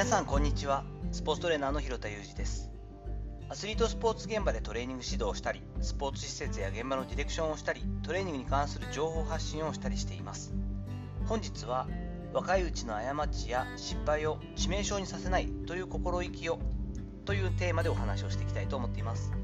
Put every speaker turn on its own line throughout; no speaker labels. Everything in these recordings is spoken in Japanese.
皆さんこんにちは。スポーツトレーナーの広田裕二です。アスリートスポーツ現場でトレーニング指導をしたりスポーツ施設や現場のディレクションをしたりトレーニングに関する情報発信をしたりしています。本日は若いうちの過ちや失敗を致命傷にさせないという心意気をというテーマでお話をしていきたいと思っています。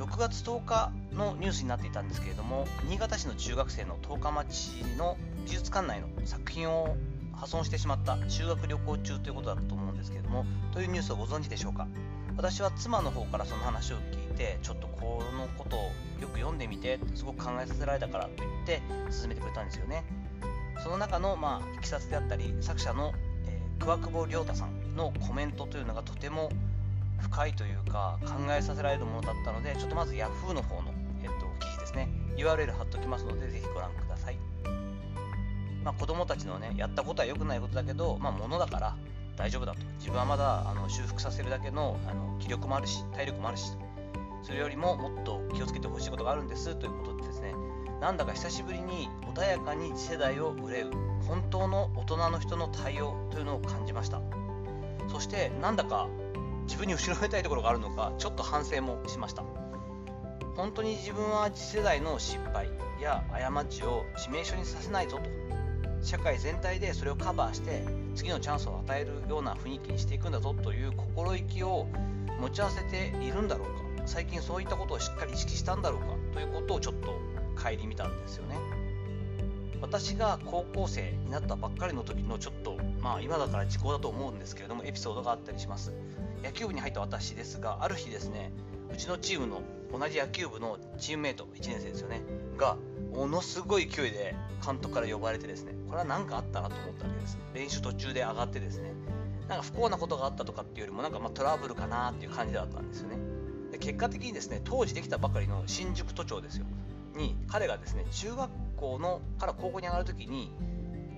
6月10日のニュースになっていたんですけれども新潟市の中学生の十日町の美術館内の作品を破損してしまった修学旅行中ということだと思うんですけれどもというニュースをご存知でしょうか？私は妻の方からその話を聞いてちょっとこのことをよく読んでみてすごく考えさせられたからと言って進めてくれたんですよね。その中のまあいきさつであったり作者の、えー、桑久保亮太さんのコメントというのがとても深いというか考えさせられるものだったのでちょっとまず Yahoo の方の、えっと、記事ですね。URL 貼っておきますのでぜひご覧ください。まあ、子供たちのねやったことは良くないことだけど、まあ、ものだから大丈夫だと。自分はまだあの修復させるだけのあの気力もあるし体力もあるし。それよりももっと気をつけてほしいことがあるんです。ということでですね。なんだか久しぶりに穏やかに次世代を憂う本当の大人の人の対応というのを感じました。そしてなんだか自分に後ろめたいところがあるのかちょっと反省もしました。本当に自分は次世代の失敗や過ちを致命傷にさせないぞと。社会全体でそれをカバーして次のチャンスを与えるような雰囲気にしていくんだぞという心意気を持ち合わせているんだろうか。最近そういったことをしっかり意識したんだろうかということをちょっと顧みたんですよね。私が高校生になったばっかりの時のちょっとまあ今だから時効だと思うんですけれどもエピソードがあったりします。野球部に入った私ですがある日ですねうちのチームの同じ野球部のチームメイト1年生ですよねがものすごい勢いで監督から呼ばれてですねこれは何かあったなと思ったわけです。練習途中で上がってですねなんか不幸なことがあったとかっていうよりもなんかまトラブルかなっていう感じだったんですよね。で結果的にですね当時できたばかりの新宿都庁ですよ。に彼がですね中学校のから高校に上がる時に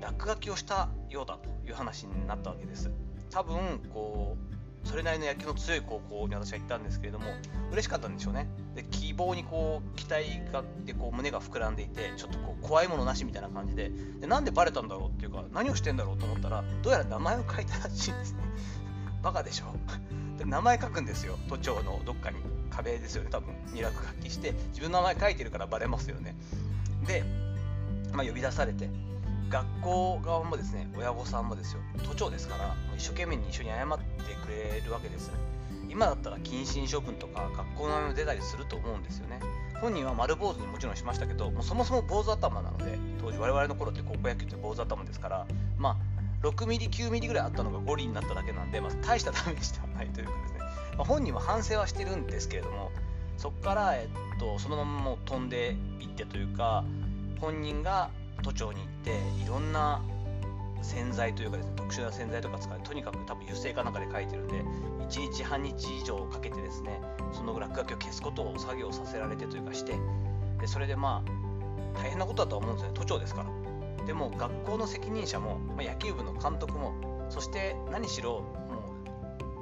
落書きをしたようだという話になったわけです。多分こうそれなりの野球の強い高校に私は行ったんですけれども嬉しかったんでしょうね。で希望にこう期待があってこう胸が膨らんでいてちょっとこう怖いものなしみたいな感じででなんでバレたんだろうっていうか何をしてんだろうと思ったらどうやら名前を書いたらしいんですね。バカでしょ。で名前書くんですよ。都庁のどっかに。壁ですよね。多分。に落書きして自分の名前書いてるからバレますよね。で、まあ、呼び出されて学校側もですね親御さんもですよ。都庁ですから一生懸命に一緒に謝っくれるわけです今だったら謹慎処分とか学校の名前出たりすると思うんですよね。本人は丸坊主にもちろんしましたけどもうそもそも坊主頭なので当時我々の頃って高校野球って坊主頭ですからまあ6ミリ9ミリぐらいあったのが5厘になっただけなんで、まあ、大したダメージではないというかですね、まあ、本人は反省はしてるんですけれどもそこから、えっと、そのままもう飛んでいってというか本人が都庁に行っていろんな洗剤というかですね特殊な洗剤とか使ってとにかく多分油性かなんかで書いてるんで1日半日以上かけてですねその落書きを消すことを作業させられてというかしてでそれでまあ大変なことだとは思うんですよね。都庁ですから。でも学校の責任者も、まあ、野球部の監督もそして何しろも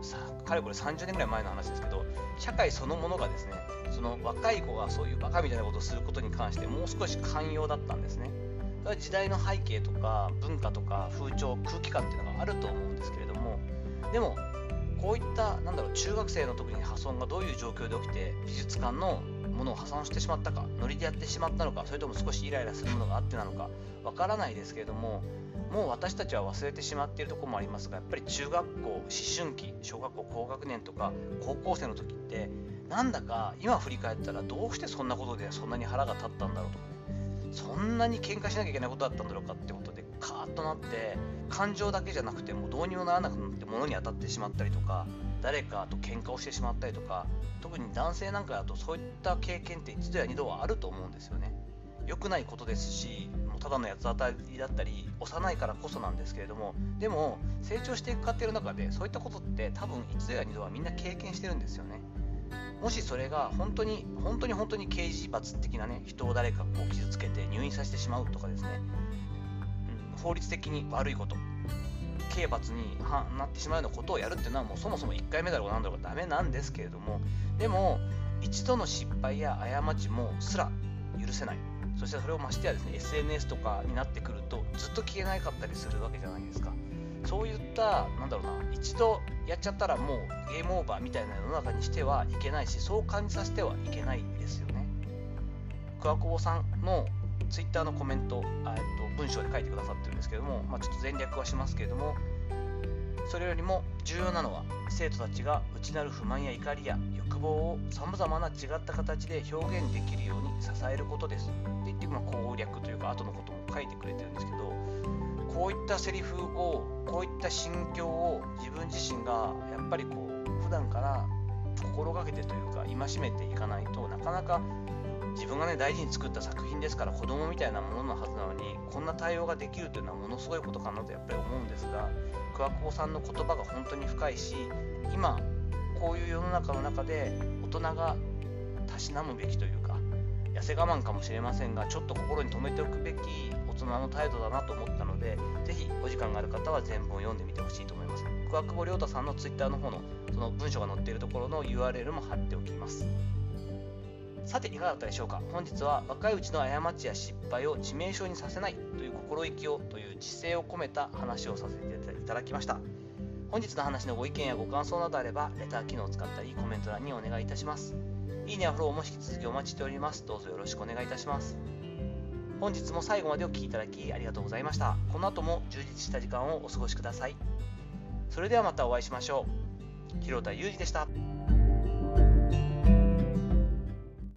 うさかれこれ30年ぐらい前の話ですけど社会そのものがですねその若い子がそういうバカみたいなことをすることに関してもう少し寛容だったんですね。時代の背景とか文化とか風潮空気感っていうのがあると思うんですけれどもでもこういったなんだろう中学生の時に破損がどういう状況で起きて美術館のものを破損してしまったかノリでやってしまったのかそれとも少しイライラするものがあってなのかわからないですけれどももう私たちは忘れてしまっているところもありますがやっぱり中学校思春期小学校高学年とか高校生の時ってなんだか今振り返ったらどうしてそんなことでそんなに腹が立ったんだろうと。そんなに喧嘩しなきゃいけないことだったんだろうかってことでカーッとなって感情だけじゃなくてもうどうにもならなくなって物に当たってしまったりとか誰かと喧嘩をしてしまったりとか特に男性なんかだとそういった経験って一度や二度はあると思うんですよね。良くないことですしもうただの八つ当たりだったり幼いからこそなんですけれどもでも成長していく過程の中でそういったことって多分一度や二度はみんな経験してるんですよね。もしそれが本当に本当に本当に刑事罰的なね人を誰かこう傷つけて入院させてしまうとかですね、うん、法律的に悪いこと。刑罰になってしまうようなことをやるっていうのはもうそもそも1回目だろうが何だろうダメなんですけれども。でも一度の失敗や過ちもすら許せない。そしてそれをましてやですね SNS とかになってくるとずっと消えなかったりするわけじゃないですか。そういったなんだろうな一度やっちゃったらもうゲームオーバーみたいな世の中にしてはいけないしそう感じさせてはいけないですよね。桑久保さんのツイッターのコメント、えっと、文章で書いてくださってるんですけども、まあ、ちょっと全略はしますけれどもそれよりも重要なのは生徒たちが内なる不満や怒りや欲望をさまざまな違った形で表現できるように支えることです。って言って、まあ、攻略というか後のことも書いてくれてるんですけどこういったセリフをこういった心境を自分自身がやっぱりこう普段から心がけてというか戒めていかないとなかなか自分がね大事に作った作品ですから子供みたいなもののはずなのにこんな対応ができるというのはものすごいことかなとやっぱり思うんですが桑子さんの言葉が本当に深いし今こういう世の中の中で大人がたしなむべきというか痩せ我慢かもしれませんがちょっと心に留めておくべき大人の態度だなと思ったのでぜひお時間がある方は全文を読んでみてほしいと思います。桑久保亮太さんの Twitter の方のその文章が載っているところの URL も貼っておきます。さていかがだったでしょうか？本日は若いうちの過ちや失敗を致命傷にさせないという心意気をという姿勢を込めた話をさせていただきました。本日の話のご意見やご感想などあればレター機能を使ったりコメント欄にお願いいたします。いいねやフォローも引き続きお待ちしております。どうぞよろしくお願いいたします。本日も最後までお聴きいただきありがとうございました。この後も充実した時間をお過ごしください。それではまたお会いしましょう。広田裕二でした。